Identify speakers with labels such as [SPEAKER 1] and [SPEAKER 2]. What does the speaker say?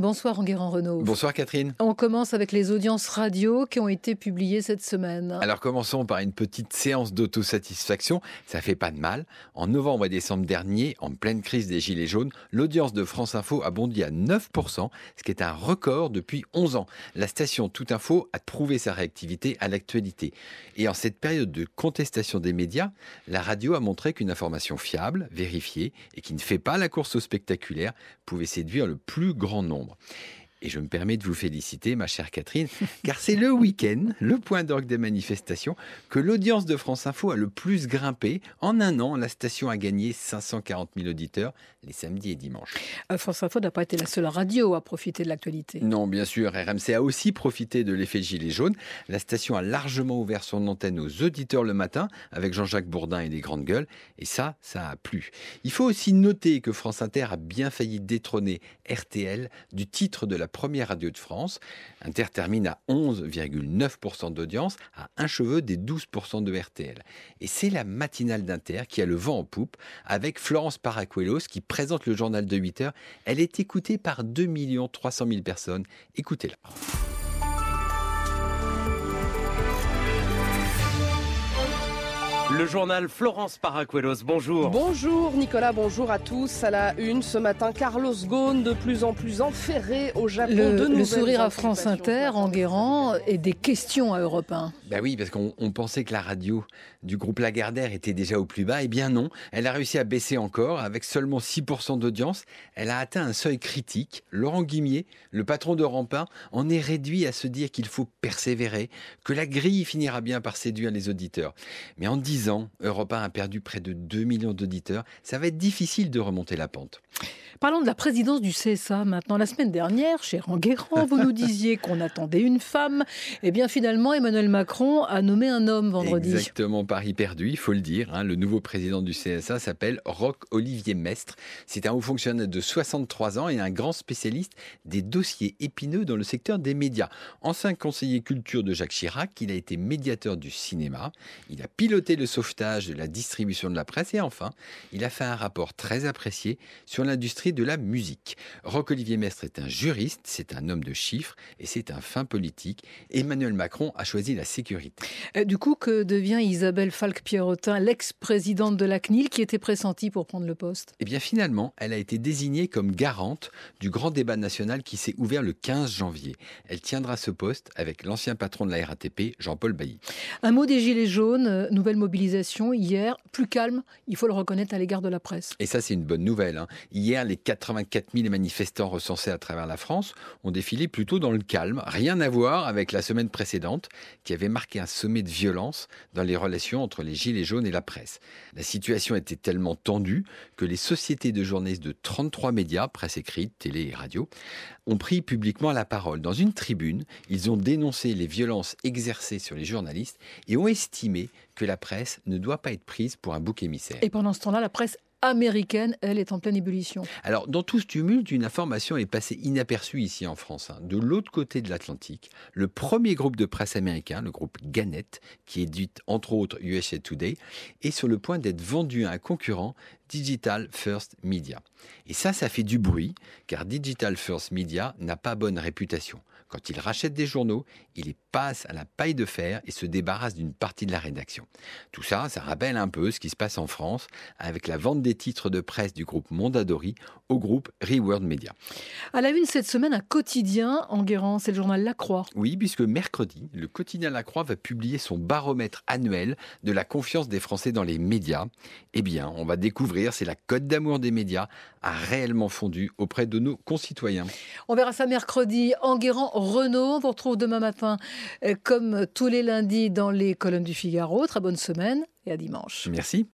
[SPEAKER 1] Bonsoir Enguerrand Renault.
[SPEAKER 2] Bonsoir Catherine.
[SPEAKER 1] On commence avec les audiences radio qui ont été publiées cette semaine.
[SPEAKER 2] Alors commençons par une petite séance d'autosatisfaction. Ça fait pas de mal. En novembre et décembre dernier, en pleine crise des Gilets jaunes, l'audience de France Info a bondi à 9%, ce qui est un record depuis 11 ans. La station Tout Info a prouvé sa réactivité à l'actualité. Et en cette période de contestation des médias, la radio a montré qu'une information fiable, vérifiée et qui ne fait pas la course au spectaculaire pouvait séduire le plus grand nombre. Bravo. Et je me permets de vous féliciter, ma chère Catherine, car c'est le week-end, le point d'orgue des manifestations, que l'audience de France Info a le plus grimpé. En un an, la station a gagné 540 000 auditeurs les samedis et dimanches.
[SPEAKER 1] Euh, France Info n'a pas été la seule radio à profiter de l'actualité.
[SPEAKER 2] Non, bien sûr, RMC a aussi profité de l'effet gilet jaune. La station a largement ouvert son antenne aux auditeurs le matin, avec Jean-Jacques Bourdin et des grandes gueules, et ça, ça a plu. Il faut aussi noter que France Inter a bien failli détrôner RTL du titre de la première radio de France. Inter termine à 11,9% d'audience, à un cheveu des 12% de RTL. Et c'est la matinale d'Inter qui a le vent en poupe, avec Florence Paracuelos qui présente le journal de 8 heures. Elle est écoutée par 2 300 000 personnes. Écoutez-la.
[SPEAKER 3] Le journal Florence Paracuelos, bonjour.
[SPEAKER 4] Bonjour Nicolas, bonjour à tous. À la une ce matin, Carlos Ghosn de plus en plus enferré au Japon.
[SPEAKER 1] Le, le sourire à France Inter, en guérant, et des questions à Europe 1.
[SPEAKER 2] Ben oui, parce qu'on pensait que la radio du groupe Lagardère était déjà au plus bas. Eh bien non, elle a réussi à baisser encore. Avec seulement 6% d'audience, elle a atteint un seuil critique. Laurent Guimier, le patron de Rampin, en est réduit à se dire qu'il faut persévérer, que la grille finira bien par séduire les auditeurs. Mais en 10 ans, Europe 1 a perdu près de 2 millions d'auditeurs. Ça va être difficile de remonter la pente.
[SPEAKER 1] Parlons de la présidence du CSA maintenant. La semaine dernière, cher Enguerrand, vous nous disiez qu'on attendait une femme. Eh bien, finalement, Emmanuel Macron a nommé un homme vendredi.
[SPEAKER 2] Exactement, Paris perdu, il faut le dire. Hein. Le nouveau président du CSA s'appelle Roch-Olivier Mestre. C'est un haut fonctionnaire de 63 ans et un grand spécialiste des dossiers épineux dans le secteur des médias. Ancien conseiller culture de Jacques Chirac, il a été médiateur du cinéma. Il a piloté le sauvetage de la distribution de la presse et enfin, il a fait un rapport très apprécié sur l'industrie de la musique. Roch-Olivier Mestre est un juriste, c'est un homme de chiffres et c'est un fin politique. Emmanuel Macron a choisi la sécurité.
[SPEAKER 1] Euh, du coup, que devient Isabelle Falque-Pierrotin, l'ex-présidente de la CNIL, qui était pressentie pour prendre le poste?
[SPEAKER 2] Eh bien, finalement, elle a été désignée comme garante du grand débat national qui s'est ouvert le 15 janvier. Elle tiendra ce poste avec l'ancien patron de la RATP, Jean-Paul Bailly.
[SPEAKER 1] Un mot des Gilets jaunes, euh, nouvelle mobilisation hier, plus calme, il faut le reconnaître à l'égard de la presse.
[SPEAKER 2] Et ça, c'est une bonne nouvelle. Hein. Hier, les 84 000 manifestants recensés à travers la France ont défilé plutôt dans le calme, rien à voir avec la semaine précédente qui avait marqué un sommet de violence dans les relations entre les Gilets jaunes et la presse. La situation était tellement tendue que les sociétés de journalistes de 33 médias, presse écrite, télé et radio, ont pris publiquement la parole. Dans une tribune, ils ont dénoncé les violences exercées sur les journalistes et ont estimé que la presse ne doit pas être prise pour un bouc émissaire.
[SPEAKER 1] Et pendant ce temps-là, la presse américaine, elle, est en pleine ébullition.
[SPEAKER 2] Alors, dans tout ce tumulte, une information est passée inaperçue ici en France. Hein. De l'autre côté de l'Atlantique, le premier groupe de presse américain, le groupe Gannett, qui édite entre autres USA Today, est sur le point d'être vendu à un concurrent, Digital First Media. Et ça, ça fait du bruit, car Digital First Media n'a pas bonne réputation. Quand il rachète des journaux, il les passe à la paille de fer et se débarrasse d'une partie de la rédaction. Tout ça, ça rappelle un peu ce qui se passe en France avec la vente des titres de presse du groupe Mondadori au groupe Reward Media.
[SPEAKER 1] À la une cette semaine, un quotidien en Guérant, c'est le journal La Croix.
[SPEAKER 2] Oui, puisque mercredi, le quotidien La Croix va publier son baromètre annuel de la confiance des Français dans les médias. Eh bien, on va découvrir si la cote d'amour des médias a réellement fondu auprès de nos concitoyens.
[SPEAKER 1] On verra ça mercredi. Enguerrand Renault, on vous retrouve demain matin euh, comme tous les lundis dans les colonnes du Figaro. Très bonne semaine et à dimanche.
[SPEAKER 2] Merci.